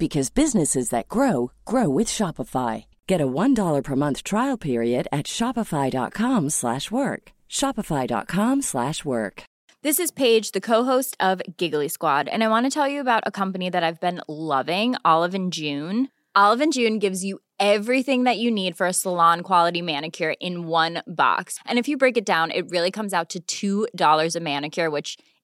because businesses that grow grow with Shopify. Get a $1 per month trial period at Shopify.com slash work. Shopify.com slash work. This is Paige, the co-host of Giggly Squad, and I want to tell you about a company that I've been loving, Olive and June. Olive and June gives you everything that you need for a salon quality manicure in one box. And if you break it down, it really comes out to $2 a manicure, which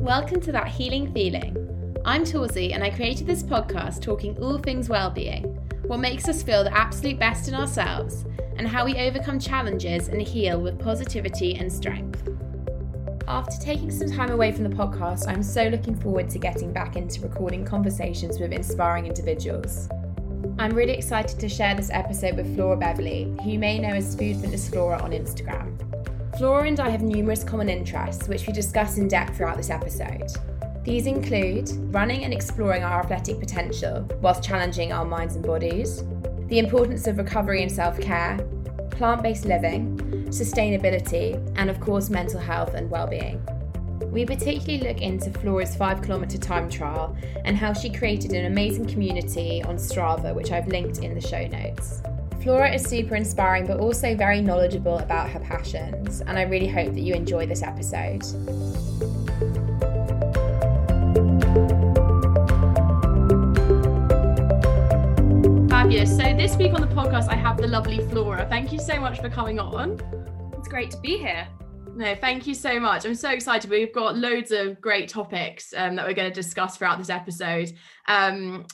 Welcome to That Healing Feeling. I'm Torsey and I created this podcast talking all things well-being, what makes us feel the absolute best in ourselves, and how we overcome challenges and heal with positivity and strength. After taking some time away from the podcast, I'm so looking forward to getting back into recording conversations with inspiring individuals. I'm really excited to share this episode with Flora Beverley, who you may know as Food Fitness Flora on Instagram. Flora and I have numerous common interests, which we discuss in depth throughout this episode. These include running and exploring our athletic potential whilst challenging our minds and bodies, the importance of recovery and self care, plant based living, sustainability, and of course, mental health and well-being. We particularly look into Flora's 5 kilometre time trial and how she created an amazing community on Strava, which I've linked in the show notes. Flora is super inspiring but also very knowledgeable about her passions, and I really hope that you enjoy this episode. Fabulous. So, this week on the podcast, I have the lovely Flora. Thank you so much for coming on. It's great to be here. No, thank you so much. I'm so excited. We've got loads of great topics um, that we're going to discuss throughout this episode. Um,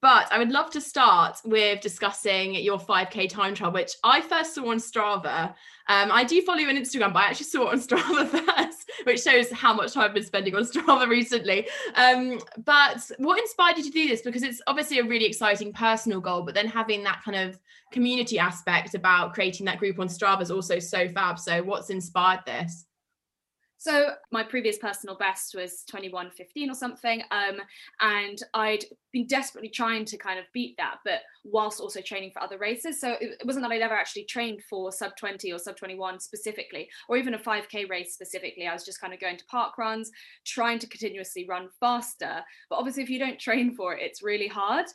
but I would love to start with discussing your 5K time trial, which I first saw on Strava. Um, I do follow you on Instagram, but I actually saw it on Strava first, which shows how much time I've been spending on Strava recently. Um, but what inspired you to do this? Because it's obviously a really exciting personal goal, but then having that kind of community aspect about creating that group on Strava is also so fab. So, what's inspired this? So my previous personal best was 21.15 or something. Um, and I'd been desperately trying to kind of beat that, but whilst also training for other races. So it, it wasn't that I'd ever actually trained for sub 20 or sub 21 specifically, or even a 5K race specifically. I was just kind of going to park runs, trying to continuously run faster. But obviously, if you don't train for it, it's really hard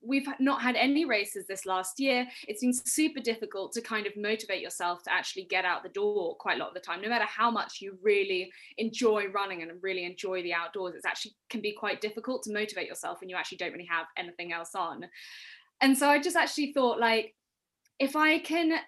we've not had any races this last year. It's been super difficult to kind of motivate yourself to actually get out the door quite a lot of the time. No matter how much you really enjoy running and really enjoy the outdoors, it's actually can be quite difficult to motivate yourself when you actually don't really have anything else on. And so I just actually thought like if I can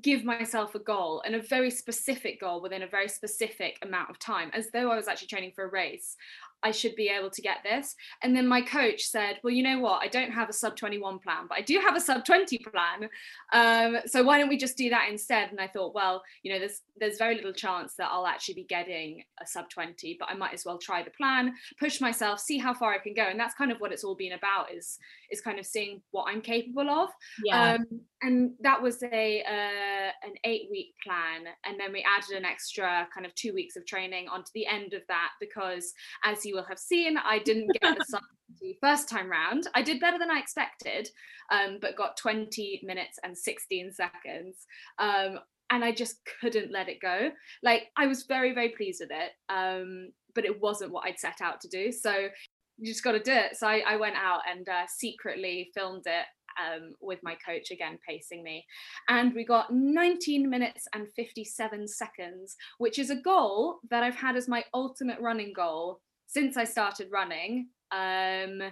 give myself a goal and a very specific goal within a very specific amount of time as though I was actually training for a race I should be able to get this. And then my coach said, Well, you know what? I don't have a sub 21 plan, but I do have a sub 20 plan. Um, so why don't we just do that instead? And I thought, well, you know, there's there's very little chance that I'll actually be getting a sub 20, but I might as well try the plan, push myself, see how far I can go. And that's kind of what it's all been about is is kind of seeing what I'm capable of. Yeah. Um, and that was a uh, an eight week plan, and then we added an extra kind of two weeks of training onto the end of that because, as you will have seen, I didn't get the sub first time round. I did better than I expected, um, but got 20 minutes and 16 seconds. Um, and I just couldn't let it go. Like I was very, very pleased with it, um, but it wasn't what I'd set out to do. So you just got to do it. So I, I went out and uh, secretly filmed it um, with my coach again pacing me. And we got 19 minutes and 57 seconds, which is a goal that I've had as my ultimate running goal since I started running. Um,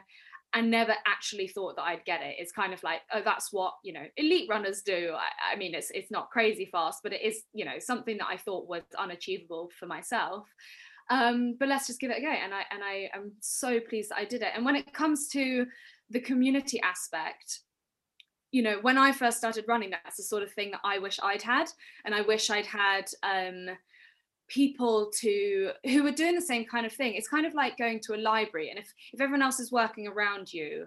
and never actually thought that I'd get it. It's kind of like, oh, that's what you know elite runners do. I, I, mean, it's it's not crazy fast, but it is you know something that I thought was unachievable for myself. Um, but let's just give it a go, and I and I am so pleased that I did it. And when it comes to the community aspect, you know, when I first started running, that's the sort of thing that I wish I'd had, and I wish I'd had. Um, people to who are doing the same kind of thing. It's kind of like going to a library and if if everyone else is working around you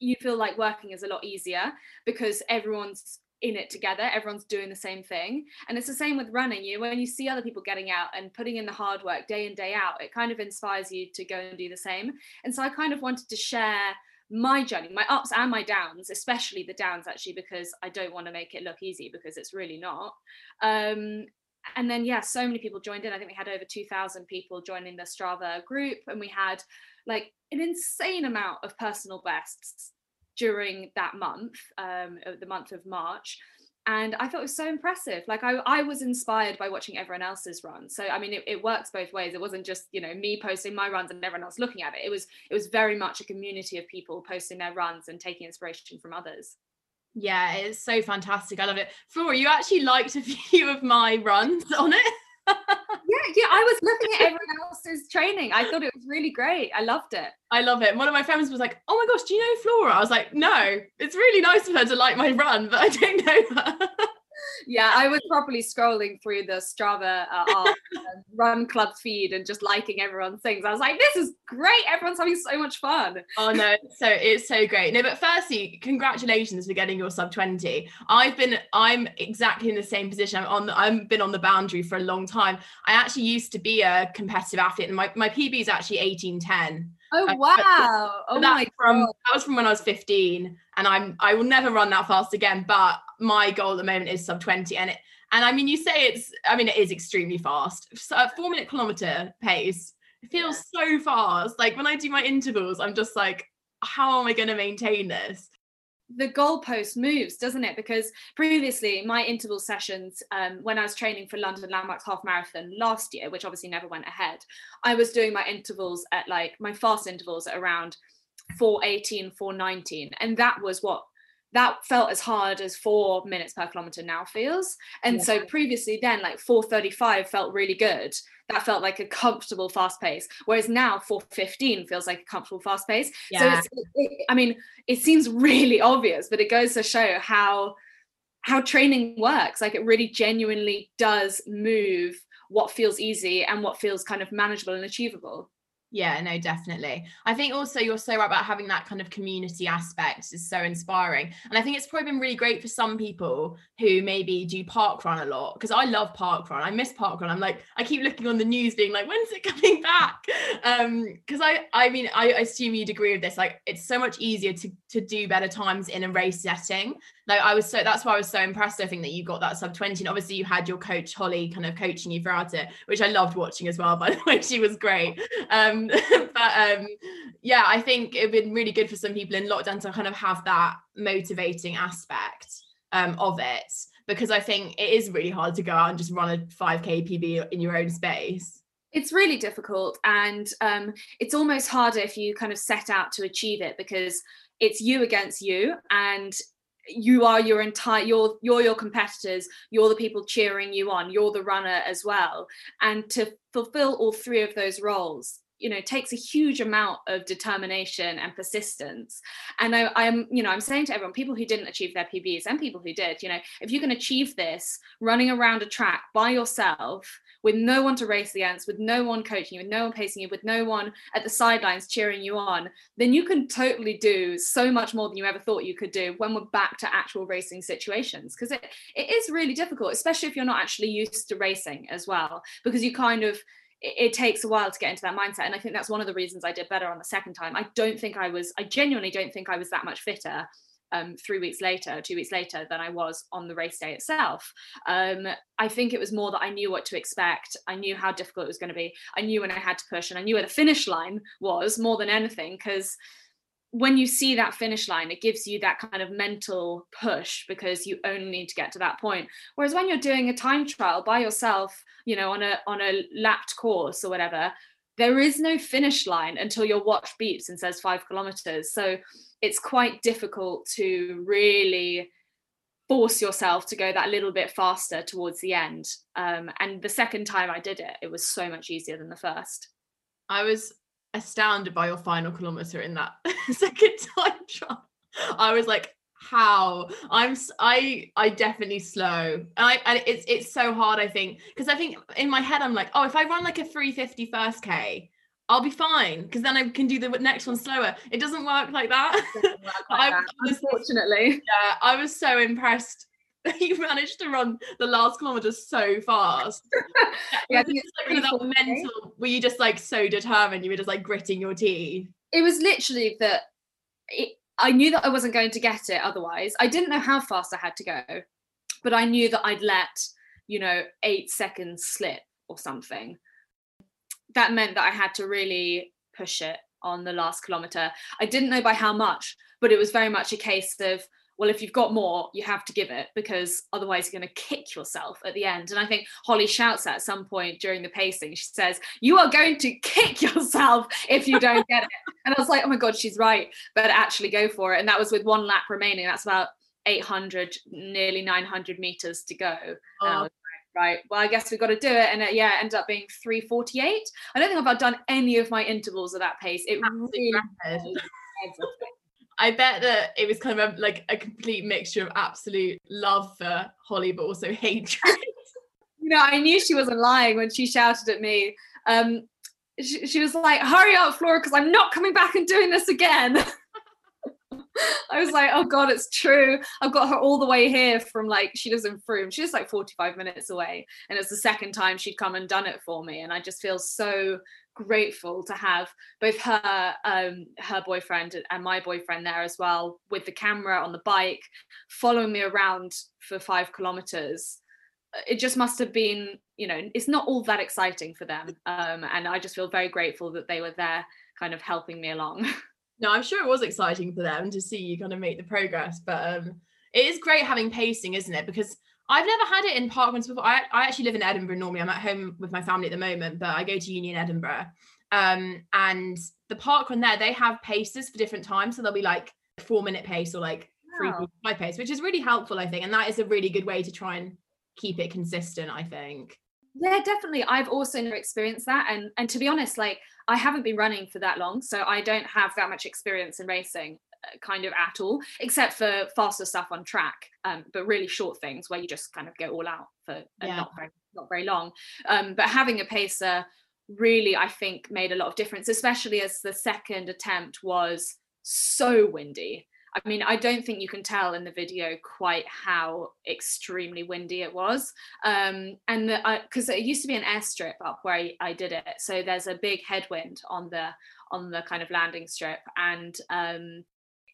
you feel like working is a lot easier because everyone's in it together everyone's doing the same thing. And it's the same with running. You when you see other people getting out and putting in the hard work day in day out it kind of inspires you to go and do the same. And so i kind of wanted to share my journey my ups and my downs especially the downs actually because i don't want to make it look easy because it's really not. Um, and then yeah so many people joined in. I think we had over 2000 people joining the strava group and we had like an insane amount of personal bests during that month um, the month of march. And i thought it was so impressive. Like I, I was inspired by watching everyone else's run so i mean it, it works both ways. It wasn't just you know me posting my runs and everyone else looking at it. It was it was very much a community of people posting their runs and taking inspiration from others yeah, it's so fantastic. I love it. Flora, you actually liked a few of my runs on it. yeah, yeah. I was looking at everyone else's training. I thought it was really great. I loved it. I love it. One of my friends was like, "Oh my gosh, do you know Flora?" I was like, "No, it's really nice of her to like my run, but I don't know her." yeah, I was properly scrolling through the Strava uh, Run Club feed and just liking everyone's things. I was like, this is great. Everyone's having so much fun. Oh no, so it's so great. No, but firstly, congratulations for getting your sub 20. I've been, I'm exactly in the same position. I'm on, the, I've been on the boundary for a long time. I actually used to be a competitive athlete, and my, my PB is actually 1810. Oh wow! Oh my from God. that was from when I was 15, and I'm I will never run that fast again. But my goal at the moment is sub 20, and it and I mean you say it's I mean it is extremely fast. So a four minute kilometer pace it feels yeah. so fast. Like when I do my intervals, I'm just like, how am I going to maintain this? the goalpost moves, doesn't it? Because previously, my interval sessions, um, when I was training for London Landmarks Half Marathon last year, which obviously never went ahead, I was doing my intervals at like my fast intervals at around 418, 419. And that was what that felt as hard as four minutes per kilometer now feels. And yeah. so previously, then like 435 felt really good that felt like a comfortable fast pace whereas now 415 feels like a comfortable fast pace yeah. so it's, it, i mean it seems really obvious but it goes to show how how training works like it really genuinely does move what feels easy and what feels kind of manageable and achievable yeah, no, definitely. I think also you're so right about having that kind of community aspect is so inspiring. And I think it's probably been really great for some people who maybe do park run a lot because I love park run. I miss park run. I'm like, I keep looking on the news being like, when's it coming back? Um, because I I mean, I assume you'd agree with this. Like it's so much easier to to do better times in a race setting like I was so that's why I was so impressed. I think that you got that sub 20. And obviously you had your coach Holly kind of coaching you throughout it, which I loved watching as well, by the way. She was great. Um, but um yeah, I think it'd been really good for some people in lockdown to kind of have that motivating aspect um of it because I think it is really hard to go out and just run a 5k PB in your own space. It's really difficult, and um, it's almost harder if you kind of set out to achieve it because it's you against you, and you are your entire you're you're your competitors you're the people cheering you on you're the runner as well. And to fulfill all three of those roles you know takes a huge amount of determination and persistence. And I, i'm you know i'm saying to everyone people who didn't achieve their pbs and people who did you know if you can achieve this running around a track by yourself with no one to race against with no one coaching you with no one pacing you with no one at the sidelines cheering you on then you can totally do so much more than you ever thought you could do when we're back to actual racing situations. Because it, it is really difficult especially if you're not actually used to racing as well because you kind of it, takes a while to get into that mindset. And i think that's one of the reasons i did better on the second time. I don't think i was i genuinely don't think i was that much fitter um, three weeks later, two weeks later, than I was on the race day itself. Um, I think it was more that I knew what to expect. I knew how difficult it was going to be. I knew when I had to push, and I knew where the finish line was more than anything because when you see that finish line, it gives you that kind of mental push because you only need to get to that point. Whereas when you're doing a time trial by yourself, you know, on a on a lapped course or whatever, there is no finish line until your watch beeps and says five kilometers. So it's quite difficult to really force yourself to go that little bit faster towards the end. Um, and the second time I did it, it was so much easier than the first. I was astounded by your final kilometer in that second time trial. I was like, how I'm I I definitely slow. And I and it's it's so hard, I think, because I think in my head I'm like, oh, if I run like a 350 first K, I'll be fine because then I can do the next one slower. It doesn't work like that. Work like that unfortunately. Yeah, I was so impressed you managed to run the last kilometer so fast. yeah, it's like that mental. Were you just like so determined? You were just like gritting your teeth. It was literally that. It, I knew that I wasn't going to get it otherwise. I didn't know how fast I had to go, but I knew that I'd let you know eight seconds slip or something. That meant that I had to really push it on the last kilometer. I didn't know by how much, but it was very much a case of well, if you've got more, you have to give it because otherwise you're going to kick yourself at the end. And I think Holly shouts at some point during the pacing, she says, You are going to kick yourself if you don't get it. And I was like, Oh my God, she's right. But actually go for it. And that was with one lap remaining. That's about 800, nearly 900 meters to go. Oh. Right well i guess we've got to do it and it, yeah it ended up being 348 i don't think i've done any of my intervals at that pace it Absolutely really I bet that it was kind of a, like a complete mixture of absolute love for Holly, but also hatred. you know, I knew she wasn't lying when she shouted at me. Um, she, she was like, "Hurry up, Flora, because I'm not coming back and doing this again." I was like, oh god, it's true. I've got her all the way here from like she lives in Frome. She's like 45 minutes away, and it's the second time she'd come and done it for me. And I just feel so grateful to have both her um, her boyfriend and my boyfriend there as well with the camera on the bike following me around for five kilometers it just must have been you know it's not all that exciting for them um, and i just feel very grateful that they were there kind of helping me along no i'm sure it was exciting for them to see you kind of make the progress but um, it is great having pacing isn't it because I've never had it in parkruns before. I, I actually live in Edinburgh normally. I'm at home with my family at the moment, but I go to uni in Edinburgh. Um, and the parkrun there, they have paces for different times. So there'll be like four minute pace or like three wow. five pace, which is really helpful, I think. And that is a really good way to try and keep it consistent, I think. Yeah, definitely. I've also never experienced that. And and to be honest, like I haven't been running for that long. So I don't have that much experience in racing kind of at all, except for faster stuff on track, um, but really short things where you just kind of go all out for yeah. not very not very long. Um, but having a pacer really, I think, made a lot of difference, especially as the second attempt was so windy. I mean, I don't think you can tell in the video quite how extremely windy it was. Um, and because it used to be an airstrip up where I, I, did it, so there's a big headwind on the on the kind of landing strip, and um,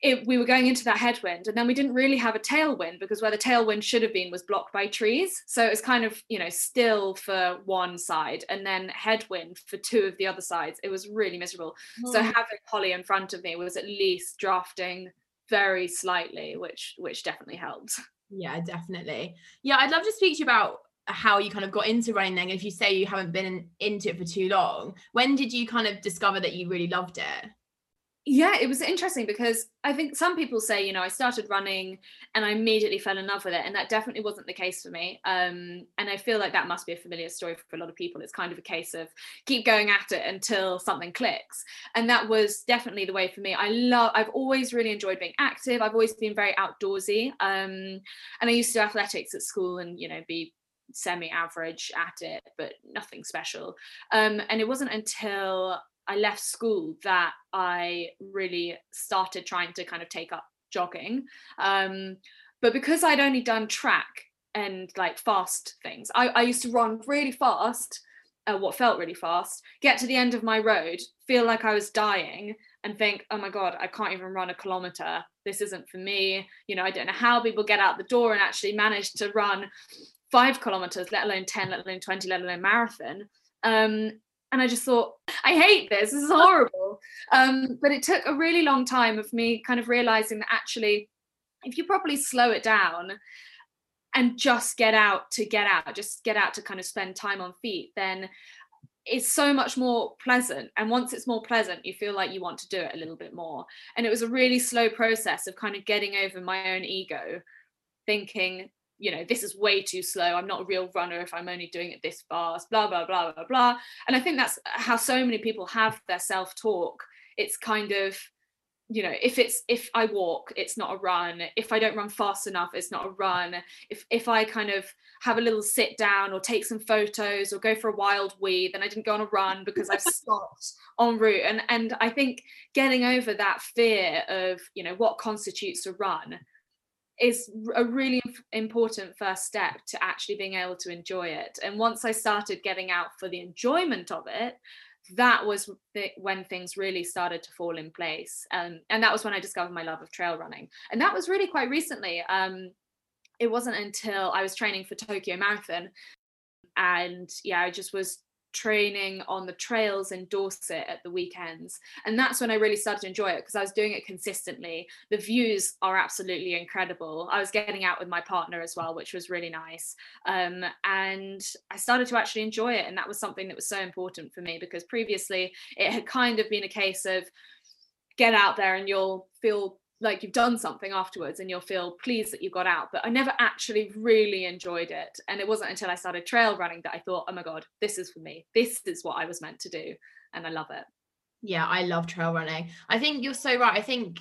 it, we were going into that headwind. And then we didn't really have a tailwind because where the tailwind should have been was blocked by trees. So it was kind of you know still for one side and then headwind for two of the other sides. It was really miserable. So having holly in front of me was at least drafting very slightly which which definitely helped. Yeah definitely. Yeah i'd love to speak to you about how you kind of got into running then if you say you haven't been into it for too long. When did you kind of discover that you really loved it yeah, it was interesting because I think some people say, you know, I started running and I immediately fell in love with it. And that definitely wasn't the case for me. Um, and I feel like that must be a familiar story for a lot of people. It's kind of a case of keep going at it until something clicks. And that was definitely the way for me. I love, I've always really enjoyed being active. I've always been very outdoorsy. Um, and I used to do athletics at school and, you know, be semi average at it, but nothing special. Um, and it wasn't until I left school that I really started trying to kind of take up jogging. Um, but because I'd only done track and like fast things, I, I used to run really fast uh, what felt really fast, get to the end of my road, feel like I was dying, and think, oh my God, I can't even run a kilometer. This isn't for me. You know, I don't know how people get out the door and actually manage to run five kilometers, let alone 10, let alone 20, let alone marathon. Um, and I just thought, I hate this. This is horrible. Um, but it took a really long time of me kind of realizing that actually, if you properly slow it down and just get out to get out, just get out to kind of spend time on feet, then it's so much more pleasant. And once it's more pleasant, you feel like you want to do it a little bit more. And it was a really slow process of kind of getting over my own ego, thinking, you know, this is way too slow. I'm not a real runner if I'm only doing it this fast, blah, blah, blah, blah, blah. And I think that's how so many people have their self talk. It's kind of, you know, if it's if I walk, it's not a run. If I don't run fast enough, it's not a run. If if I kind of have a little sit down or take some photos or go for a wild wee, then I didn't go on a run because I've stopped en route. And and I think getting over that fear of, you know, what constitutes a run is a really important first step to actually being able to enjoy it. And once I started getting out for the enjoyment of it, that was when things really started to fall in place. Um, and that was when I discovered my love of trail running. And that was really quite recently. Um, it wasn't until I was training for Tokyo Marathon. And yeah, I just was training on the trails in Dorset at the weekends. And that's when I really started to enjoy it because I was doing it consistently. The views are absolutely incredible. I was getting out with my partner as well, which was really nice. Um, and I started to actually enjoy it. And that was something that was so important for me because previously it had kind of been a case of get out there and you'll feel like you've done something afterwards and you'll feel pleased that you got out but i never actually really enjoyed it. And it wasn't until i started trail running that i thought oh my god this is for me. This is what i was meant to do. And i love it. Yeah i love trail running. I think you're so right. I think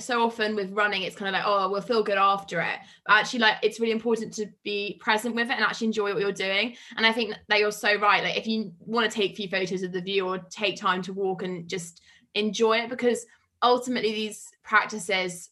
so often with running it's kind of like oh we'll feel good after it. But actually like it's really important to be present with it and actually enjoy what you're doing. And i think that you're so right. Like if you want to take a few photos of the view or take time to walk and just enjoy it because ultimately these practices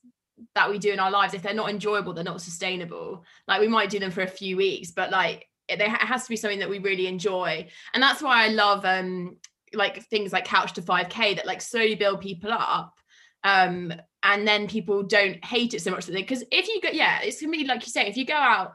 that we do in our lives if they're not enjoyable they're not sustainable. Like we might do them for a few weeks but like it, it has to be something that we really enjoy. And that's why i love um like things like couch to 5k that like slowly build people up um and then people don't hate it so much that they because if you go yeah it's gonna be like you say if you go out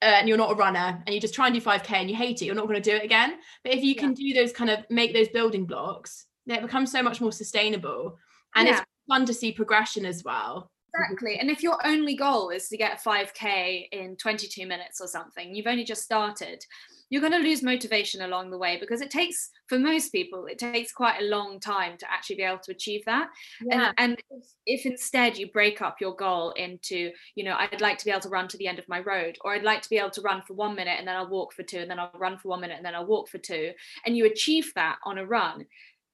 uh, and you're not a runner and you just try and do 5k and you hate it you're not going to do it again. But if you yeah. can do those kind of make those building blocks it becomes so much more sustainable and yeah. it's fun to see progression as well exactly and if your only goal is to get 5k in 22 minutes or something you've only just started you're going to lose motivation along the way because it takes for most people it takes quite a long time to actually be able to achieve that yeah. and, and if, if, instead you break up your goal into you know i'd like to be able to run to the end of my road or i'd like to be able to run for one minute and then i'll walk for two and then i'll run for one minute and then i'll walk for two and you achieve that on a run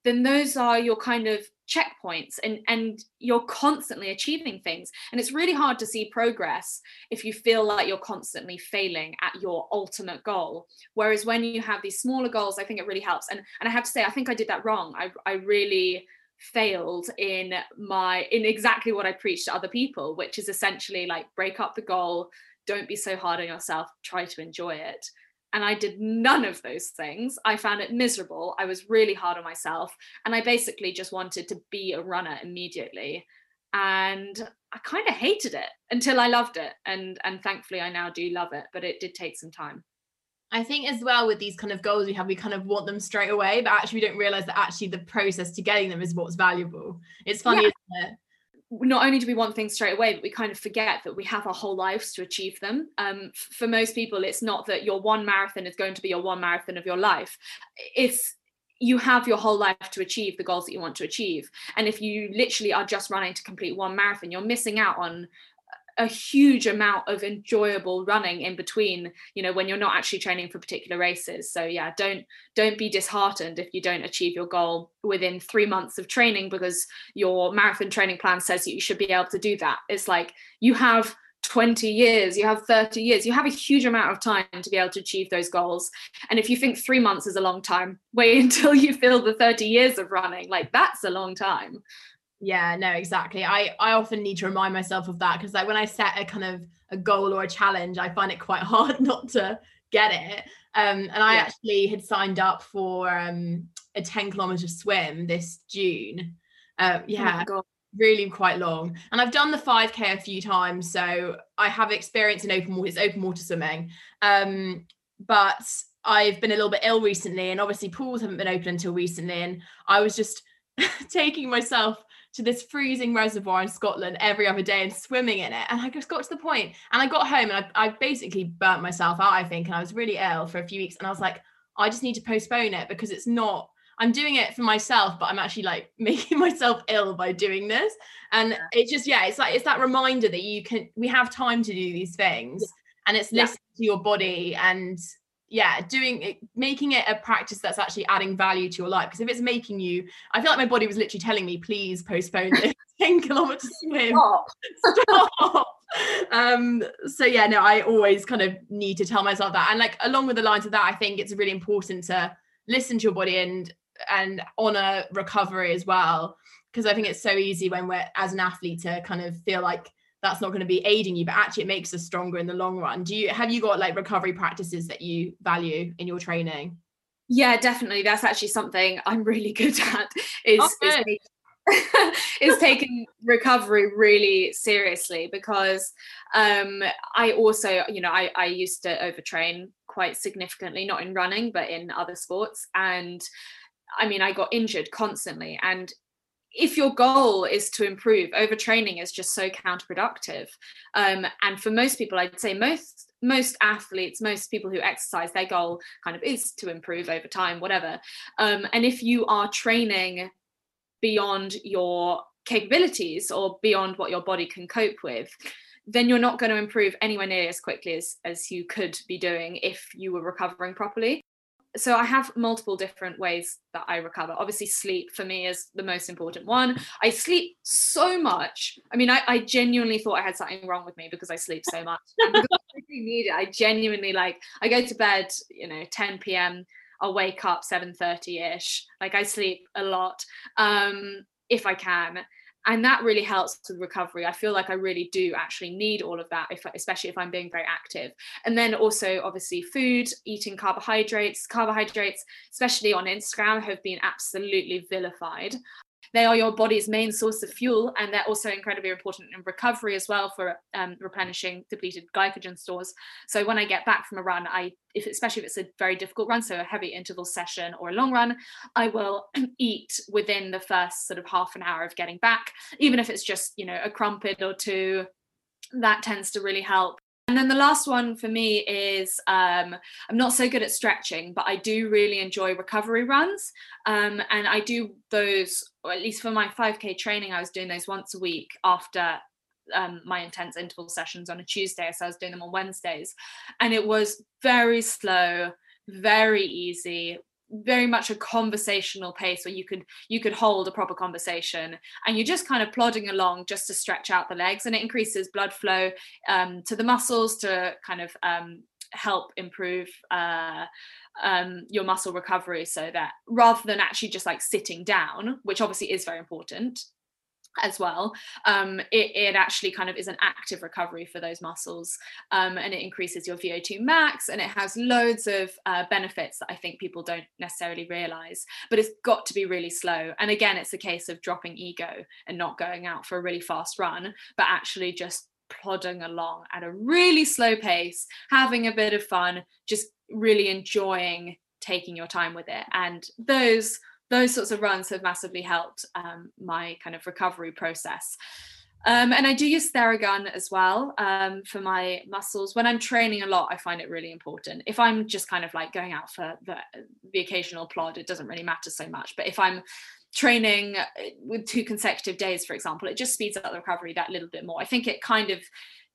then those are your kind of checkpoints and and you're constantly achieving things. And it's really hard to see progress if you feel like you're constantly failing at your ultimate goal. Whereas when you have these smaller goals i think it really helps. And and i have to say i think i did that wrong. I i really failed in my in exactly what i preached to other people which is essentially like break up the goal don't be so hard on yourself try to enjoy it and I did none of those things. I found it miserable. I was really hard on myself. And I basically just wanted to be a runner immediately. And I kind of hated it until I loved it. And and thankfully I now do love it, but it did take some time. I think as well with these kind of goals we have, we kind of want them straight away, but actually we don't realize that actually the process to getting them is what's valuable. It's funny, yeah. it? Not only do we want things straight away, but we kind of forget that we have our whole lives to achieve them. Um, for most people, it's not that your one marathon is going to be your one marathon of your life. It's you have your whole life to achieve the goals that you want to achieve. And if you literally are just running to complete one marathon, you're missing out on a huge amount of enjoyable running in between you know when you're not actually training for particular races. So yeah don't don't be disheartened if you don't achieve your goal within 3 months of training because your marathon training plan says you should be able to do that. It's like you have 20 years you have 30 years you have a huge amount of time to be able to achieve those goals. And if you think 3 months is a long time wait until you feel the 30 years of running. Like that's a long time yeah no exactly i i often need to remind myself of that because like when i set a kind of a goal or a challenge i find it quite hard not to get it. Um, and I Yeah. actually had signed up for um, a 10 kilometer swim this June. Uh, Oh yeah, God. really quite long. And I've done the 5K a few times, so I have experience in open water, it's open water swimming. Um, but I've been a little bit ill recently, and obviously pools haven't been open until recently. And I was just taking myself to this freezing reservoir in Scotland every other day and swimming in it. And I just got to the point, and I got home and I, I basically burnt myself out, I think. And I was really ill for a few weeks. And I was like, I just need to postpone it because it's not, I'm doing it for myself, but I'm actually like making myself ill by doing this. And it's just, yeah, it's like, it's that reminder that you can, we have time to do these things. And it's Yeah. listening to your body and yeah doing it making it a practice that's actually adding value to your life. Because if it's making you i feel like my body was literally telling me please postpone this 10 kilometer swim Stop. stop. Um so yeah no i always kind of need to tell myself that. And like along with the lines of that i think it's really important to listen to your body and and honor recovery as well. Because i think it's so easy when we're as an athlete to kind of feel like that's not going to be aiding you but actually it makes us stronger in the long run do you have you got like recovery practices that you value in your training Yeah, definitely. That's actually something I'm really good at. Is Oh, is, taking, is taking recovery really seriously because um, I also, you know, I I used to overtrain quite significantly, not in running but in other sports, and I mean, I got injured constantly, and if your goal is to improve overtraining is just so counterproductive. Um, and for most people i'd say most most athletes most people who exercise their goal kind of is to improve over time whatever. Um, and if you are training beyond your capabilities or beyond what your body can cope with then you're not going to improve anywhere near as quickly as as you could be doing if you were recovering properly so I have multiple different ways that I recover. Obviously, sleep for me is the most important one. I sleep so much. I mean, I, I genuinely thought I had something wrong with me because I sleep so much. I really need it. I genuinely like. I go to bed, you know, 10 p.m. I'll wake up 7:30 ish. Like I sleep a lot, um, if I can and that really helps with recovery. I feel like i really do actually need all of that if especially if i'm being very active. And then also obviously food eating carbohydrates. Carbohydrates especially on instagram have been absolutely vilified they are your body's main source of fuel and they're also incredibly important in recovery as well for um, replenishing depleted glycogen stores. So when i get back from a run i if especially if it's a very difficult run so a heavy interval session or a long run i will eat within the first sort of half an hour of getting back. Even if it's just you know a crumpet or two that tends to really help and then the last one for me is um, I'm not so good at stretching, but I do really enjoy recovery runs. Um, and I do those, or at least for my 5K training, I was doing those once a week after um, my intense interval sessions on a Tuesday. So I was doing them on Wednesdays. And it was very slow, very easy, very much a conversational pace where you could you could hold a proper conversation and you're just kind of plodding along just to stretch out the legs and it increases blood flow um, to the muscles to kind of um, help improve uh, um, your muscle recovery so that rather than actually just like sitting down which obviously is very important as well um, it, it actually kind of is an active recovery for those muscles um, and it increases your vo2 max and it has loads of uh, benefits that i think people don't necessarily realize but it's got to be really slow. And again it's a case of dropping ego and not going out for a really fast run but actually just plodding along at a really slow pace having a bit of fun just really enjoying taking your time with it. And those those sorts of runs have massively helped um, my kind of recovery process. Um, and I do use Theragun as well um, for my muscles. When I'm training a lot, I find it really important. If I'm just kind of like going out for the, the occasional plod, it doesn't really matter so much. But if I'm training with two consecutive days, for example, it just speeds up the recovery that little bit more. I think it kind of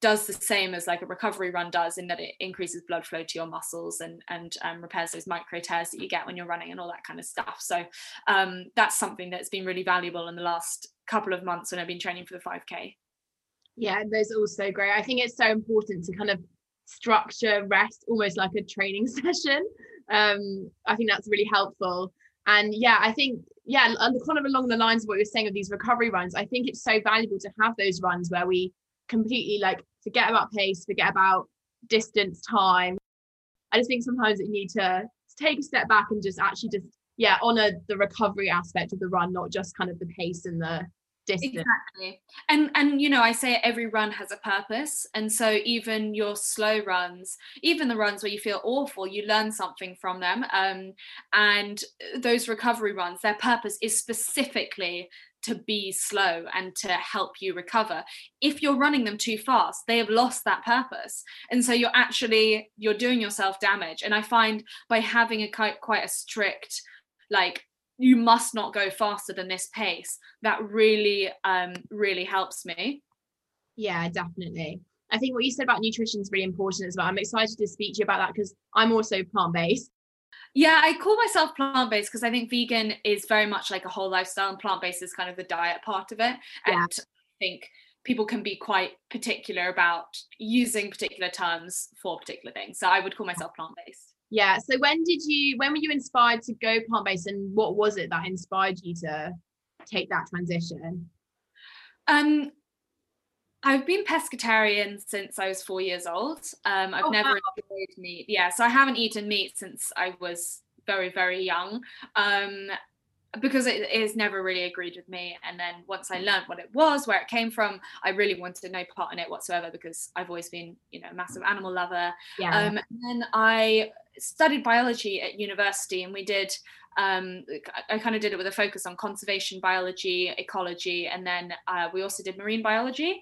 does the same as like a recovery run does in that it increases blood flow to your muscles and and um, repairs those micro tears that you get when you're running and all that kind of stuff. So um, that's something that's been really valuable in the last couple of months when i've been training for the 5k yeah those also great. I think it's so important to kind of structure rest almost like a training session. Um i think that's really helpful. And yeah i think yeah kind of along the lines of what you're saying of these recovery runs i think it's so valuable to have those runs where we completely like forget about pace forget about distance time I just think sometimes you need to take a step back and just actually just yeah honor the recovery aspect of the run, not just kind of the pace and the distance. Exactly. And and you know, I say every run has a purpose. And so even your slow runs, even the runs where you feel awful, you learn something from them. Um, and those recovery runs, their purpose is specifically to be slow and to help you recover. If you're running them too fast they have lost that purpose. And so you're actually you're doing yourself damage. And i find by having a quite, quite a strict like you must not go faster than this pace that really um really helps me. Yeah definitely. I think what you said about nutrition is really important as well. I'm excited to speak to you about that because i'm also plant-based yeah i call myself plant-based because i think vegan is very much like a whole lifestyle and plant-based is kind of the diet part of it. And i think people can be quite particular about using particular terms for particular things. So i would call myself plant-based. Yeah so when did you when were you inspired to go plant-based and what was it that inspired you to take that transition? Um I've been pescatarian since I was four years old. Um, I've oh, never wow. enjoyed meat. Yeah, so I haven't eaten meat since I was very, very young. Um, because it, has never really agreed with me. And then once I learned what it was, where it came from, I really wanted no part in it whatsoever because I've always been, you know, a massive animal lover. Yeah. Um, and then I studied biology at university and we did um, I kind of did it with a focus on conservation biology, ecology, and then uh, we also did marine biology.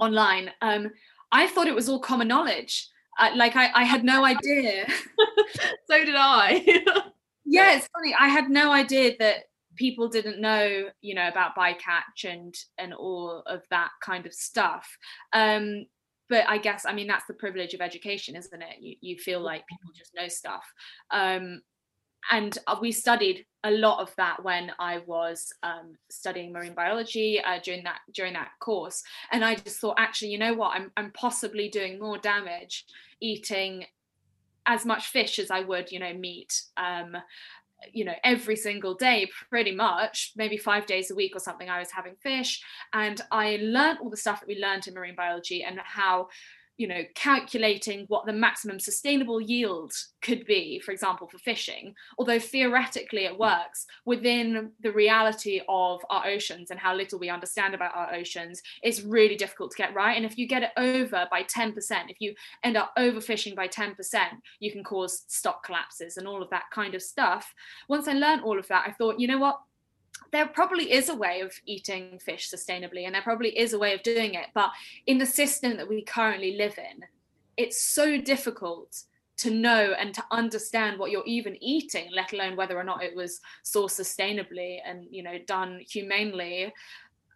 online, um, I thought it was all common knowledge. Uh, like I, I had no idea. so did I. yeah, it's funny. I had no idea that people didn't know, you know, about bycatch and and all of that kind of stuff. Um, but I guess I mean that's the privilege of education, isn't it? You you feel like people just know stuff. Um, and uh, we studied a lot of that when I was um, studying marine biology uh, during that during that course, and I just thought, actually, you know what, I'm I'm possibly doing more damage eating as much fish as I would, you know, meat. Um, you know every single day pretty much maybe five days a week or something i was having fish and i learned all the stuff that we learned in marine biology and how you know calculating what the maximum sustainable yield could be for example for fishing although theoretically it hmm. works within the reality of our oceans and how little we understand about our oceans it's really difficult to get right. And if you get it over by 10% if you end up overfishing by 10% you can cause stock collapses and all of that kind of stuff. Once i learned all of that i thought you know what there probably is a way of eating fish sustainably and there probably is a way of doing it but in the system that we currently live in it's so difficult to know and to understand what you're even eating let alone whether or not it was sourced sustainably and you know done humanely.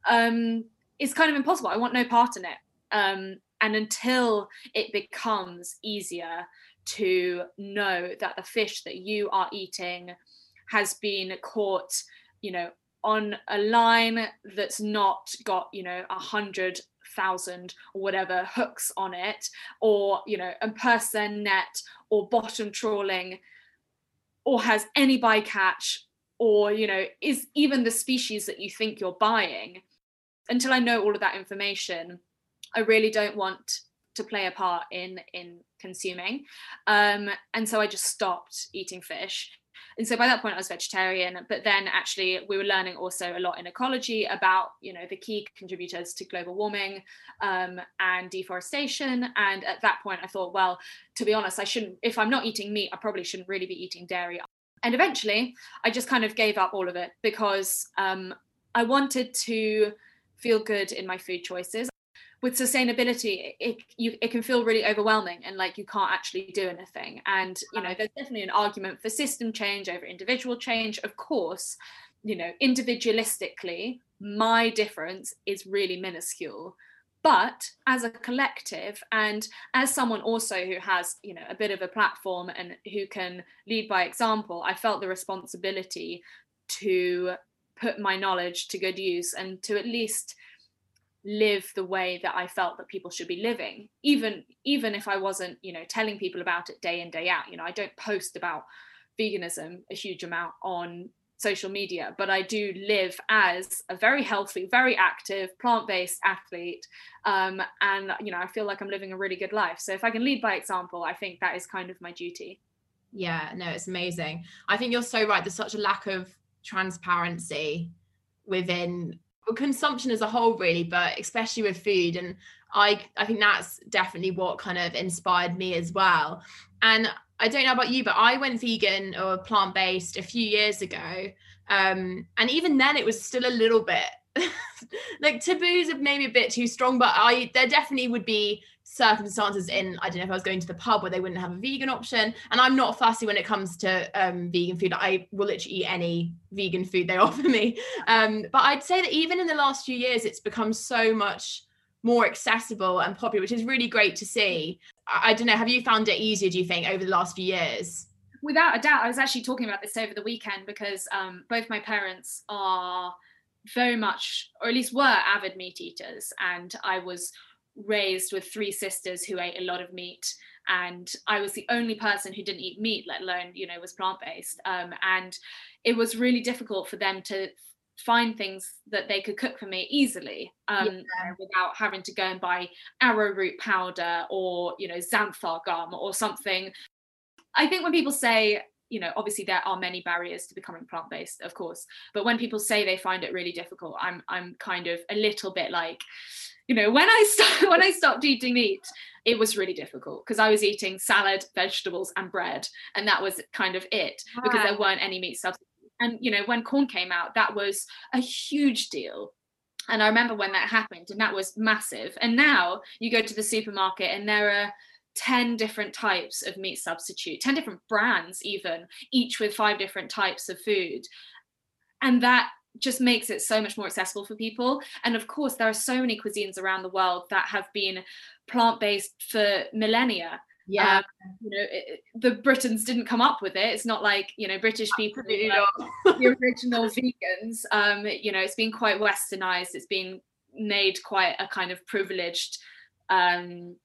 Um it's kind of impossible. I want no part in it. Um and until it becomes easier to know that the fish that you are eating has been caught you know on a line that's not got you know a hundred thousand or whatever hooks on it or you know a person net or bottom trawling or has any bycatch or you know is even the species that you think you're buying. Until i know all of that information i really don't want to play a part in in consuming. Um and so i just stopped eating fish and so by that point i was vegetarian but then actually we were learning also a lot in ecology about you know the key contributors to global warming um, and deforestation. And at that point i thought well to be honest i shouldn't if i'm not eating meat i probably shouldn't really be eating dairy. And eventually i just kind of gave up all of it because um, i wanted to feel good in my food choices with sustainability it you it can feel really overwhelming and like you can't actually do anything. And you know there's definitely an argument for system change over individual change. Of course you know individualistically my difference is really minuscule. But as a collective and as someone also who has you know a bit of a platform and who can lead by example i felt the responsibility to put my knowledge to good use and to at least live the way that I felt that people should be living even even if I wasn't you know telling people about it day in day out. You know I don't post about veganism a huge amount on social media but I do live as a very healthy very active plant-based athlete. Um, and you know I feel like I'm living a really good life. So if I can lead by example I think that is kind of my duty. Yeah no it's amazing. I think you're so right. There's such a lack of transparency within consumption as a whole really but especially with food and i i think that's definitely what kind of inspired me as well. And i don't know about you but i went vegan or plant-based a few years ago um and even then it was still a little bit like taboos are maybe a bit too strong but i there definitely would be circumstances in I don't know if I was going to the pub where they wouldn't have a vegan option. And I'm not fussy when it comes to um, vegan food. I will literally eat any vegan food they offer me. Um, but I'd say that even in the last few years it's become so much more accessible and popular which is really great to see. I, I don't know have you found it easier do you think over the last few years? Without a doubt. I was actually talking about this over the weekend because um, both my parents are very much or at least were avid meat eaters. And I was raised with three sisters who ate a lot of meat. And i was the only person who didn't eat meat let alone you know was plant-based. Um, and it was really difficult for them to find things that they could cook for me easily um, yeah. without having to go and buy arrowroot powder or you know xanthan gum or something. I think when people say you know obviously there are many barriers to becoming plant-based of course but when people say they find it really difficult i'm i'm kind of a little bit like you know when i start when i stopped eating meat it was really difficult because i was eating salad vegetables and bread and that was kind of it because there weren't any meat substitutes and you know when Quorn came out that was a huge deal and i remember when that happened and that was massive and now you go to the supermarket and there are 10 different types of meat substitute 10 different brands even each with five different types of food and that just makes it so much more accessible for people. And of course, there are so many cuisines around the world that have been plant based for millennia. Yeah, um, you know, it, the Britons didn't come up with it. It's not like you know British people, the original vegans. Um, you know, it's been quite westernized. It's been made quite a kind of privileged um,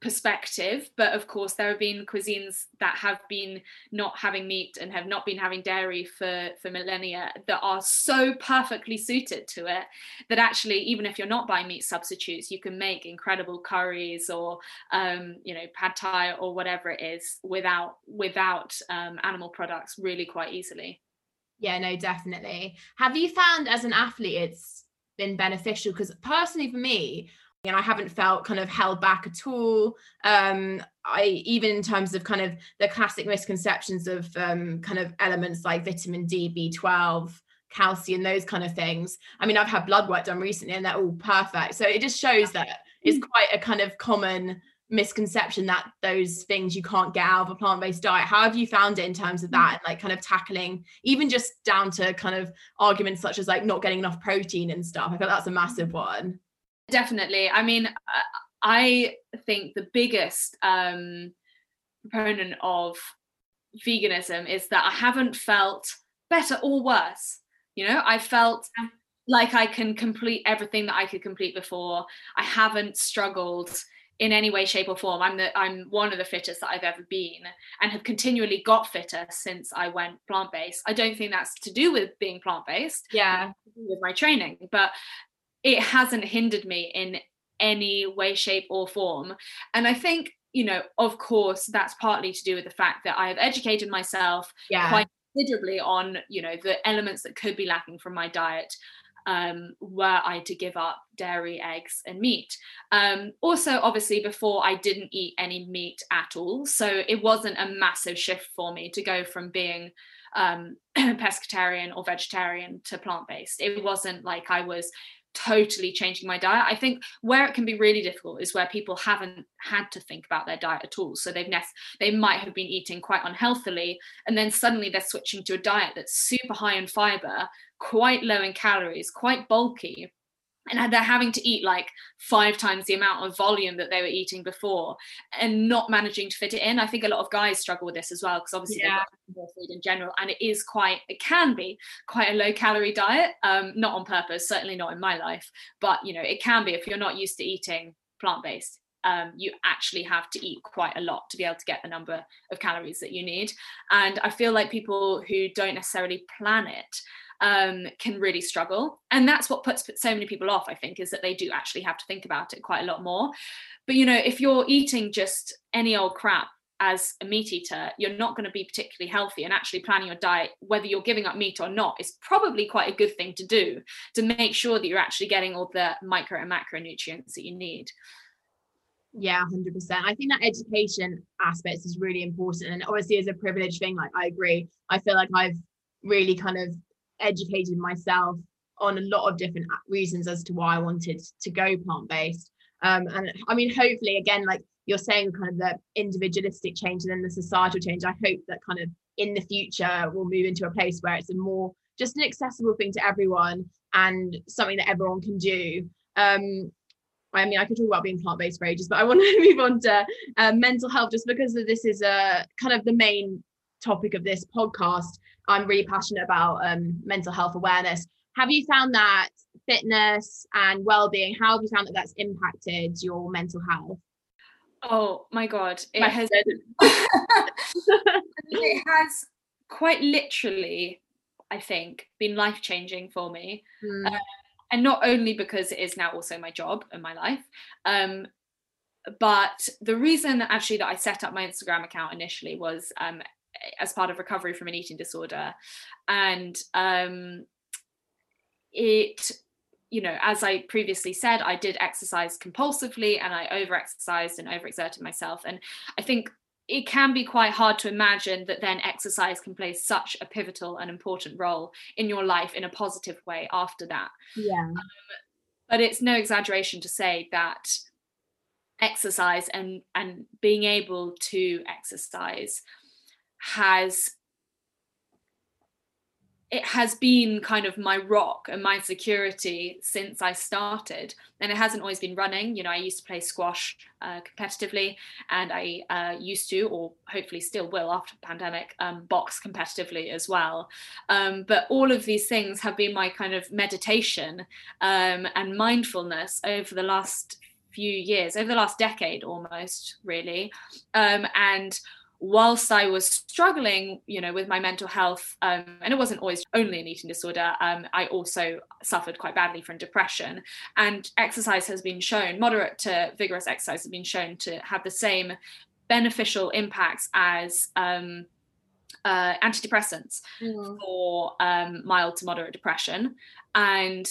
perspective but of course there have been cuisines that have been not having meat and have not been having dairy for for millennia that are so perfectly suited to it that actually even if you're not buying meat substitutes you can make incredible curries or um, you know pad thai or whatever it is without without um, animal products really quite easily. Yeah no definitely. Have you found as an athlete it's been beneficial? Because personally for me and I haven't felt kind of held back at all. Um, I even in terms of kind of the classic misconceptions of um, kind of elements like vitamin D, B12 calcium, those kind of things. I mean, I've had blood work done recently and they're all perfect. So it just shows that it's Mm. quite a kind of common misconception that those things you can't get out of a plant-based diet. How have you found it in terms of that and like kind of tackling even just down to kind of arguments such as like not getting enough protein and stuff? I feel that's a massive one. Definitely. I mean, I think the biggest um, proponent of veganism is that I haven't felt better or worse. You know, I felt like I can complete everything that I could complete before. I haven't struggled in any way, shape, or form. I'm the I'm one of the fittest that I've ever been, and have continually got fitter since I went plant based. I don't think that's to do with being plant based. Yeah, with my training, but it hasn't hindered me in any way, shape, or form. And I think you know, of course, that's partly to do with the fact that I have educated myself Yeah. quite considerably on you know the elements that could be lacking from my diet um, were I to give up dairy, eggs, and meat. Um, also, obviously, before I didn't eat any meat at all, so it wasn't a massive shift for me to go from being um, pescatarian or vegetarian to plant based. It wasn't like I was totally changing my diet. I think where it can be really difficult is where people haven't had to think about their diet at all. So they've nec- they might have been eating quite unhealthily, and then suddenly they're switching to a diet that's super high in fiber, quite low in calories, quite bulky. And they're having to eat like five times the amount of volume that they were eating before and not managing to fit it in. I think a lot of guys struggle with this as well because obviously Yeah. more food in general and it is quite, it can be quite a low calorie diet. Um, not on purpose, certainly not in my life, but you know, it can be if you're not used to eating plant based. Um, you actually have to eat quite a lot to be able to get the number of calories that you need. And I feel like people who don't necessarily plan it um, can really struggle. And that's what puts so many people off, I think, is that they do actually have to think about it quite a lot more. But, you know, if you're eating just any old crap as a meat eater, you're not going to be particularly healthy. And actually, planning your diet, whether you're giving up meat or not, is probably quite a good thing to do to make sure that you're actually getting all the micro and macronutrients that you need. Yeah, 100%. I think that education aspect is really important. And obviously, as a privilege thing, like I agree. I feel like I've really kind of educated myself on a lot of different reasons as to why I wanted to go plant based. Um, and I mean, hopefully, again, like you're saying, kind of the individualistic change and then the societal change. I hope that kind of in the future we'll move into a place where it's a more just an accessible thing to everyone and something that everyone can do. Um, I mean, I could talk about being plant-based for ages, but I want to move on to uh, mental health just because this is a kind of the main topic of this podcast. I'm really passionate about um, mental health awareness. Have you found that fitness and well-being? How have you found that that's impacted your mental health? Oh my god, it My has it has quite literally, I think, been life changing for me. Mm. Uh, and not only because it is now also my job and my life, um, but the reason actually that I set up my Instagram account initially was um, as part of recovery from an eating disorder, and um, it you know, as I previously said, I did exercise compulsively and I over exercised and overexerted myself. And I think it can be quite hard to imagine that then exercise can play such a pivotal and important role in your life in a positive way after that. Yeah. But it's no exaggeration to say that exercise and and being able to exercise has it has been kind of my rock and my security since I started. And it hasn't always been running. You know, I used to play squash uh, competitively, and I uh, used to, or hopefully still will after the pandemic, um, box competitively as well. Um, but all of these things have been my kind of meditation um, and mindfulness over the last few years, over the last decade almost, really. Um, and whilst I was struggling, you know, with my mental health, um, and it wasn't always only an eating disorder, um, I also suffered quite badly from depression. And exercise has been shown, moderate to vigorous exercise has been shown to have the same beneficial impacts as um, uh, antidepressants for um, mild to moderate depression. And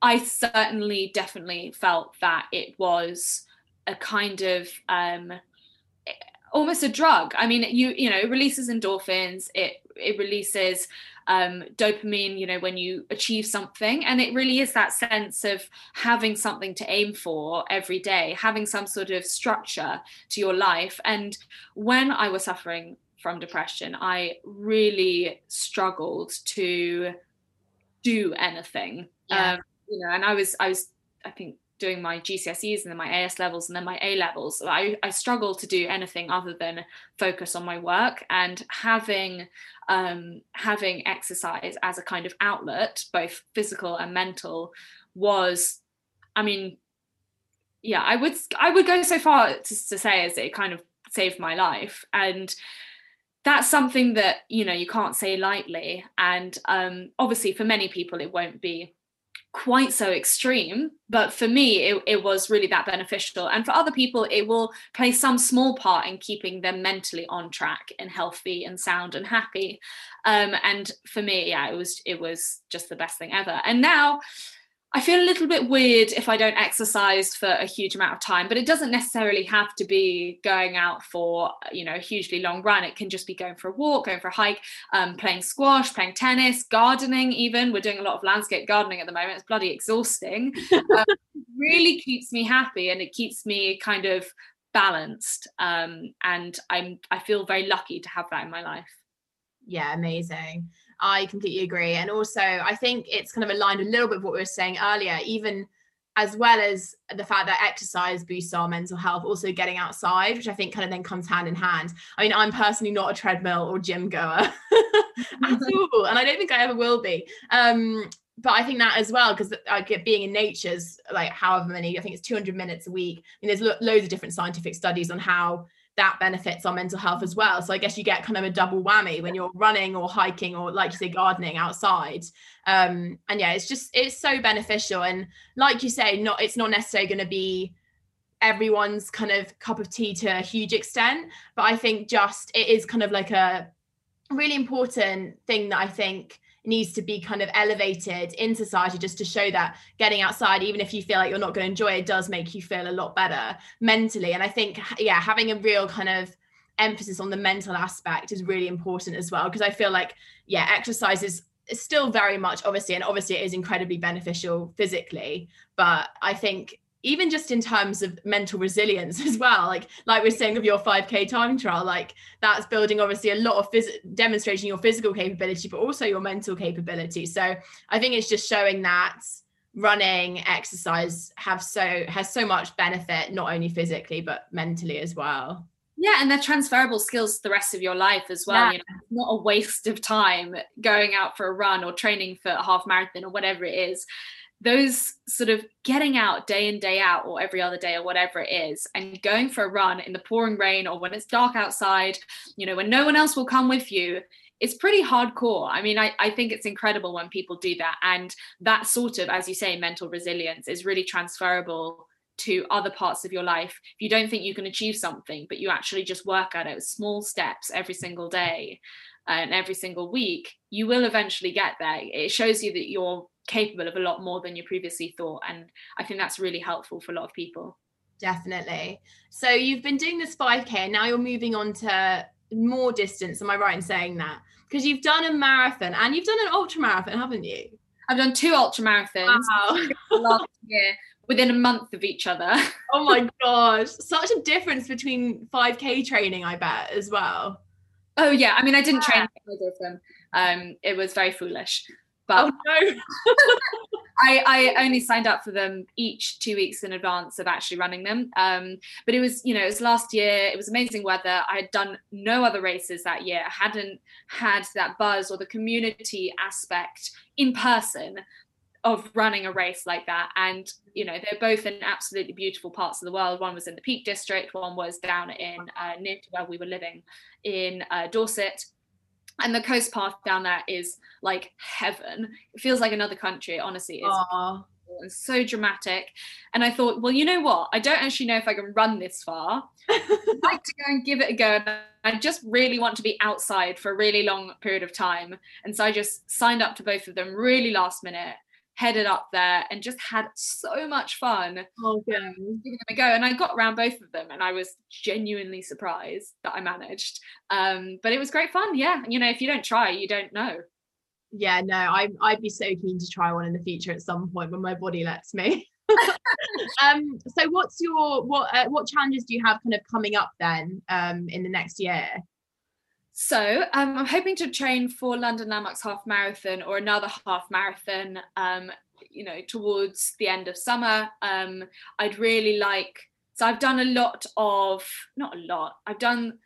I certainly, definitely felt that it was a kind of um, almost a drug. I mean, you you know, it releases endorphins, it it releases um, dopamine, you know, when you achieve something. And it really is that sense of having something to aim for every day, having some sort of structure to your life. And when I was suffering from depression, I really struggled to do anything. Yeah. Um, you know, and I was, I was, I think doing my GCSEs and then my AS levels and then my A levels, I, I struggled to do anything other than focus on my work and having um, having exercise as a kind of outlet, both physical and mental, was, I mean, yeah, I would I would go so far to, to say as it kind of saved my life. And that's something that you know you can't say lightly. And um, obviously for many people it won't be quite so extreme but for me it, it was really that beneficial. And for other people it will play some small part in keeping them mentally on track and healthy and sound and happy. Um, and for me yeah it was it was just the best thing ever. And now I feel a little bit weird if I don't exercise for a huge amount of time, but it doesn't necessarily have to be going out for you know a hugely long run. It can just be going for a walk, going for a hike, um, playing squash, playing tennis, gardening. Even we're doing a lot of landscape gardening at the moment. It's bloody exhausting. um, really keeps me happy and it keeps me kind of balanced. Um, and I'm I feel very lucky to have that in my life. Yeah, amazing. I completely agree. And also, I think it's kind of aligned a little bit with what we were saying earlier, even as well as the fact that exercise boosts our mental health, also getting outside, which I think kind of then comes hand in hand. I mean, I'm personally not a treadmill or gym goer at all, and I don't think I ever will be. Um, but I think that as well, because I get being in nature's like however many, I think it's 200 minutes a week. I mean, there's lo- loads of different scientific studies on how that benefits our mental health as well. So I guess you get kind of a double whammy when you're running or hiking or like you say gardening outside. Um, and yeah, it's just it's so beneficial. And like you say, not it's not necessarily going to be everyone's kind of cup of tea to a huge extent, but I think just it is kind of like a really important thing that I think needs to be kind of elevated in society just to show that getting outside even if you feel like you're not going to enjoy it does make you feel a lot better mentally. And i think yeah having a real kind of emphasis on the mental aspect is really important as well because i feel like yeah exercise is still very much obviously and obviously it is incredibly beneficial physically but i think even just in terms of mental resilience as well like like we're saying of your 5k time trial like that's building obviously a lot of phys- demonstrating your physical capability but also your mental capability. So i think it's just showing that running exercise have so has so much benefit not only physically but mentally as well. Yeah and they're transferable skills to the rest of your life as well yeah. you know not a waste of time going out for a run or training for a half marathon or whatever it is those sort of getting out day in day out or every other day or whatever it is and going for a run in the pouring rain or when it's dark outside you know when no one else will come with you it's pretty hardcore. I mean I, I think it's incredible when people do that and that sort of as you say mental resilience is really transferable to other parts of your life. If you don't think you can achieve something but you actually just work at it with small steps every single day and every single week you will eventually get there. It shows you that you're capable of a lot more than you previously thought. And I think that's really helpful for a lot of people. Definitely. So you've been doing this 5K and now you're moving on to more distance. Am I right in saying that? Because you've done a marathon and you've done an ultra marathon, haven't you? I've done two ultra marathons wow. last year within a month of each other. oh my gosh. Such a difference between 5K training, I bet, as well. Oh yeah. I mean, I didn't yeah. train either of them. Um, it was very foolish. But oh, no. I, I only signed up for them each two weeks in advance of actually running them. Um, but it was, you know, it was last year. It was amazing weather. I had done no other races that year. I hadn't had that buzz or the community aspect in person of running a race like that. And, you know, they're both in absolutely beautiful parts of the world. One was in the Peak District, one was down in uh, near to where we were living in uh, Dorset and the coast path down there is like heaven. It feels like another country. Honestly, it's so dramatic. And I thought, well, you know what? I don't actually know if I can run this far. I'd like to go and give it a go. I just really want to be outside for a really long period of time. And so I just signed up to both of them really last minute. Headed up there and just had so much fun oh. Um, giving them a go. And I got around both of them and I was genuinely surprised that I managed. Um, but it was great fun. Yeah. You know, if you don't try, you don't know. Yeah, no, I, I'd be so keen to try one in the future at some point when my body lets me. um, so what's your what uh, what challenges do you have kind of coming up then um, in the next year? So um, I'm hoping to train for London Landmarks Half Marathon or another half marathon. Um, you know, towards the end of summer. Um, I'd really like. So I've done a lot of not a lot. I've done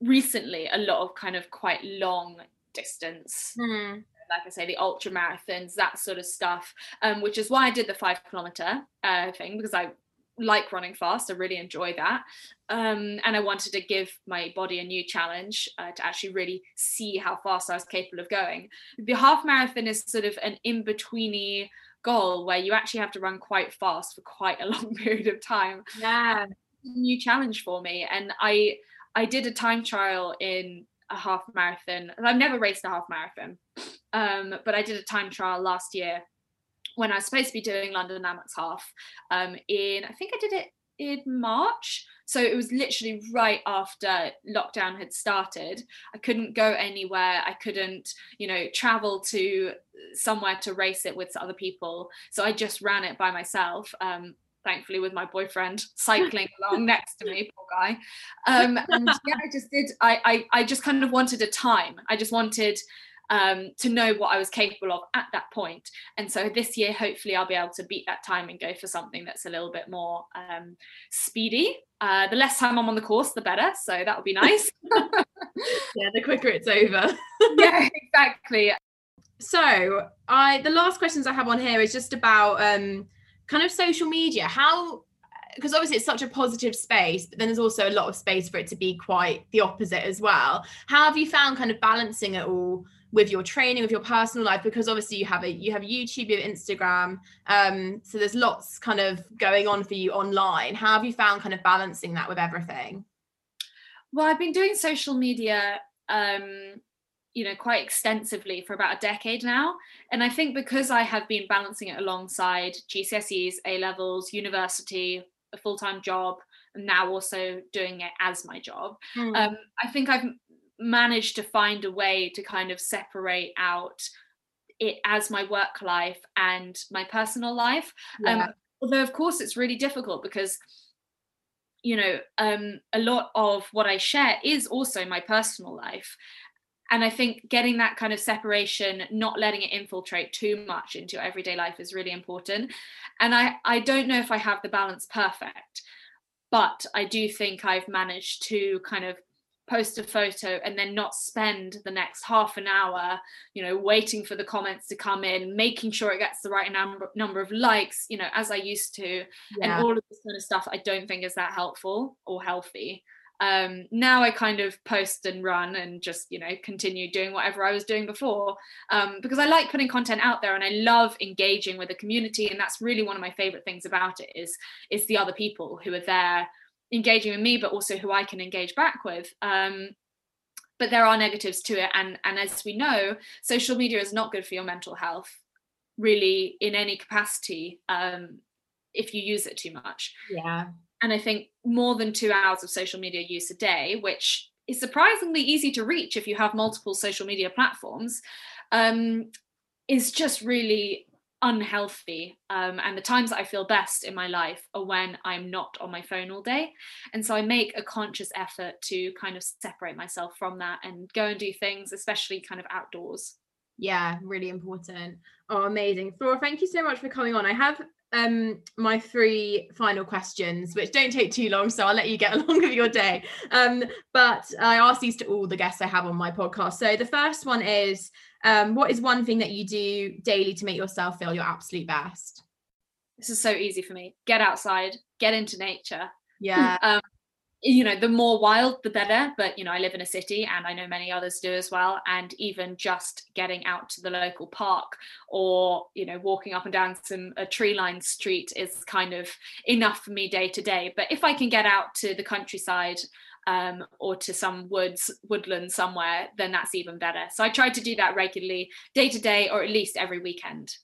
recently a lot of kind of quite long distance. Mm like I say, the ultra marathons, that sort of stuff, um, which is why I did the five kilometer uh, thing because I like running fast. I really enjoy that. Um, and I wanted to give my body a new challenge uh, to actually really see how fast I was capable of going. The half marathon is sort of an in betweeny goal where you actually have to run quite fast for quite a long period of time. Yeah. New challenge for me. And I I did a time trial in a half marathon. I've never raced a half marathon, um, but I did a time trial last year when I was supposed to be doing London Landmarks half um, in, I think I did it in March. So it was literally right after lockdown had started. I couldn't go anywhere. I couldn't, you know, travel to somewhere to race it with other people. So I just ran it by myself. Um, thankfully with my boyfriend cycling along next to me poor guy um, and yeah i just did I, I i just kind of wanted a time i just wanted um, to know what I was capable of at that point. And so this year, hopefully, I'll be able to beat that time and go for something that's a little bit more um, speedy. Uh, the less time I'm on the course, the better. So that would be nice. yeah, the quicker it's over. yeah, exactly. So I the last questions I have on here is just about um, kind of social media how because obviously it's such a positive space but then there's also a lot of space for it to be quite the opposite as well how have you found kind of balancing it all with your training with your personal life because obviously you have a you have youtube you have instagram um so there's lots kind of going on for you online. How have you found kind of balancing that with everything? Well i've been doing social media um you know quite extensively for about a decade now. And i think because i have been balancing it alongside gcse's a levels university a full-time job and now also doing it as my job mm. um, i think i've managed to find a way to kind of separate out it as my work life and my personal life. Um, yeah. um, although of course it's really difficult because you know um, a lot of what i share is also my personal life. And i think getting that kind of separation not letting it infiltrate too much into your everyday life is really important. And i i don't know if i have the balance perfect but i do think i've managed to kind of post a photo and then not spend the next half an hour you know waiting for the comments to come in making sure it gets the right number number of likes you know as i used to yeah. and all of this kind of stuff i don't think is that helpful or healthy um, now I kind of post and run and just you know continue doing whatever I was doing before um, because I like putting content out there and I love engaging with the community and that's really one of my favorite things about it is is the other people who are there engaging with me but also who I can engage back with. Um, but there are negatives to it. And and as we know social media is not good for your mental health really in any capacity um, if you use it too much. Yeah. And I think more than two hours of social media use a day, which is surprisingly easy to reach if you have multiple social media platforms, um, is just really unhealthy. Um, and the times that I feel best in my life are when I'm not on my phone all day. And so I make a conscious effort to kind of separate myself from that and go and do things, especially kind of outdoors. Yeah, really important. Oh, amazing. Flora, thank you so much for coming on. I have um my three final questions which don't take too long so i'll let you get along with your day. Um but i ask these to all the guests i have on my podcast. So the first one is um what is one thing that you do daily to make yourself feel your absolute best? This is so easy for me. Get outside get into nature. Yeah. Um you know the more wild the better. But you know i live in a city and i know many others do as well. And even just getting out to the local park or you know walking up and down some a tree lined street is kind of enough for me day to day. But if i can get out to the countryside um, or to some woods woodland somewhere then that's even better. So i try to do that regularly day to day or at least every weekend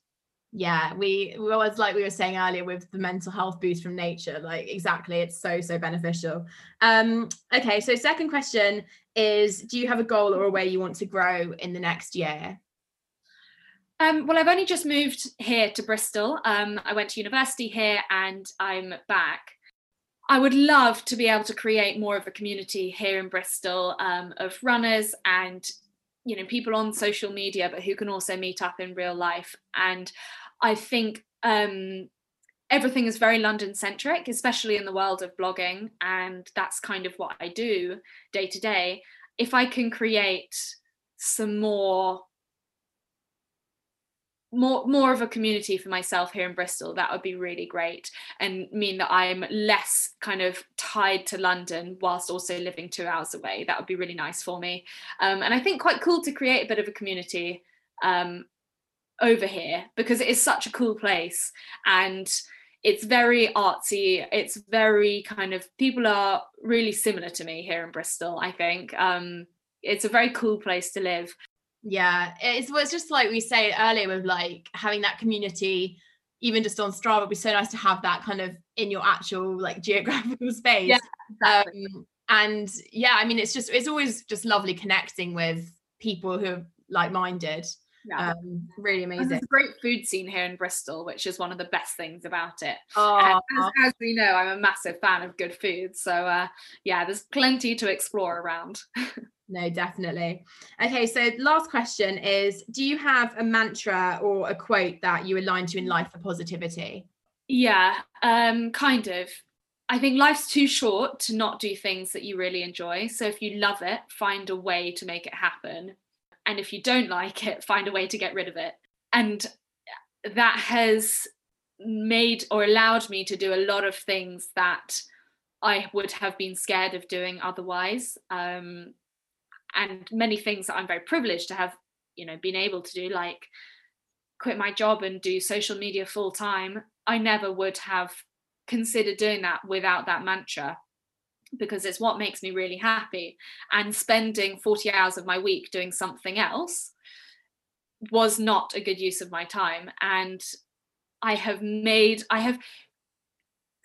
yeah we was like we were saying earlier with the mental health boost from nature like exactly it's so so beneficial um okay so second question is do you have a goal or a way you want to grow in the next year um, well, I've only just moved here to Bristol. Um, I went to university here and I'm back. I would love to be able to create more of a community here in Bristol um, of runners and you know people on social media, but who can also meet up in real life. And I think um, everything is very London centric, especially in the world of blogging, and that's kind of what I do day to day. If I can create some more more more of a community for myself here in Bristol that would be really great and mean that I'm less kind of tied to London whilst also living 2 hours away. That would be really nice for me. Um, and I think quite cool to create a bit of a community um, over here because it is such a cool place and it's very artsy. It's very kind of people are really similar to me here in Bristol I think. Um, it's a very cool place to live yeah, it's it's just like we say earlier with like having that community, even just on Strava, would be so nice to have that kind of in your actual like geographical space. Yeah, exactly. um, and yeah, I mean, it's just it's always just lovely connecting with people who are like-minded. Yeah. Um, really amazing. There's a great food scene here in Bristol, which is one of the best things about it. Oh, as, as, we know, I'm a massive fan of good food. So uh, yeah, there's plenty to explore around. No, definitely. Okay, so last question is Do you have a mantra or a quote that you align to in life for positivity? Yeah, um, kind of. I think life's too short to not do things that you really enjoy. So if you love it, find a way to make it happen. And if you don't like it, find a way to get rid of it. And that has made or allowed me to do a lot of things that I would have been scared of doing otherwise. Um, and many things that I'm very privileged to have, you know, been able to do, like quit my job and do social media full time. I never would have considered doing that without that mantra because it's what makes me really happy. And spending 40 hours of my week doing something else was not a good use of my time. And I have made, I have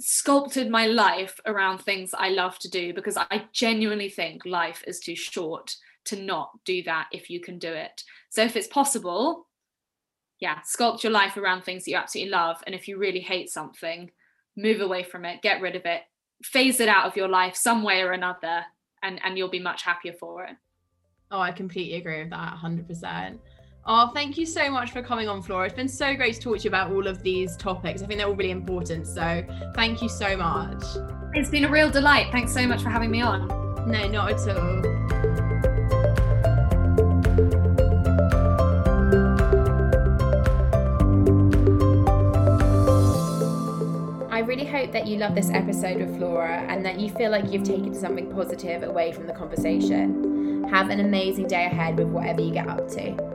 sculpted my life around things I love to do because I genuinely think life is too short to not do that if you can do it. So if it's possible, yeah, sculpt your life around things that you absolutely love. And if you really hate something, move away from it, get rid of it, phase it out of your life some way or another, and, and you'll be much happier for it. Oh, I completely agree with that 100%. Oh, thank you so much for coming on, Flora. It's been so great to talk to you about all of these topics. I think they're all really important. So thank you so much. It's been a real delight. Thanks so much for having me on. No, not at all. I really hope that you love this episode with Flora and that you feel like you've taken something positive away from the conversation. Have an amazing day ahead with whatever you get up to.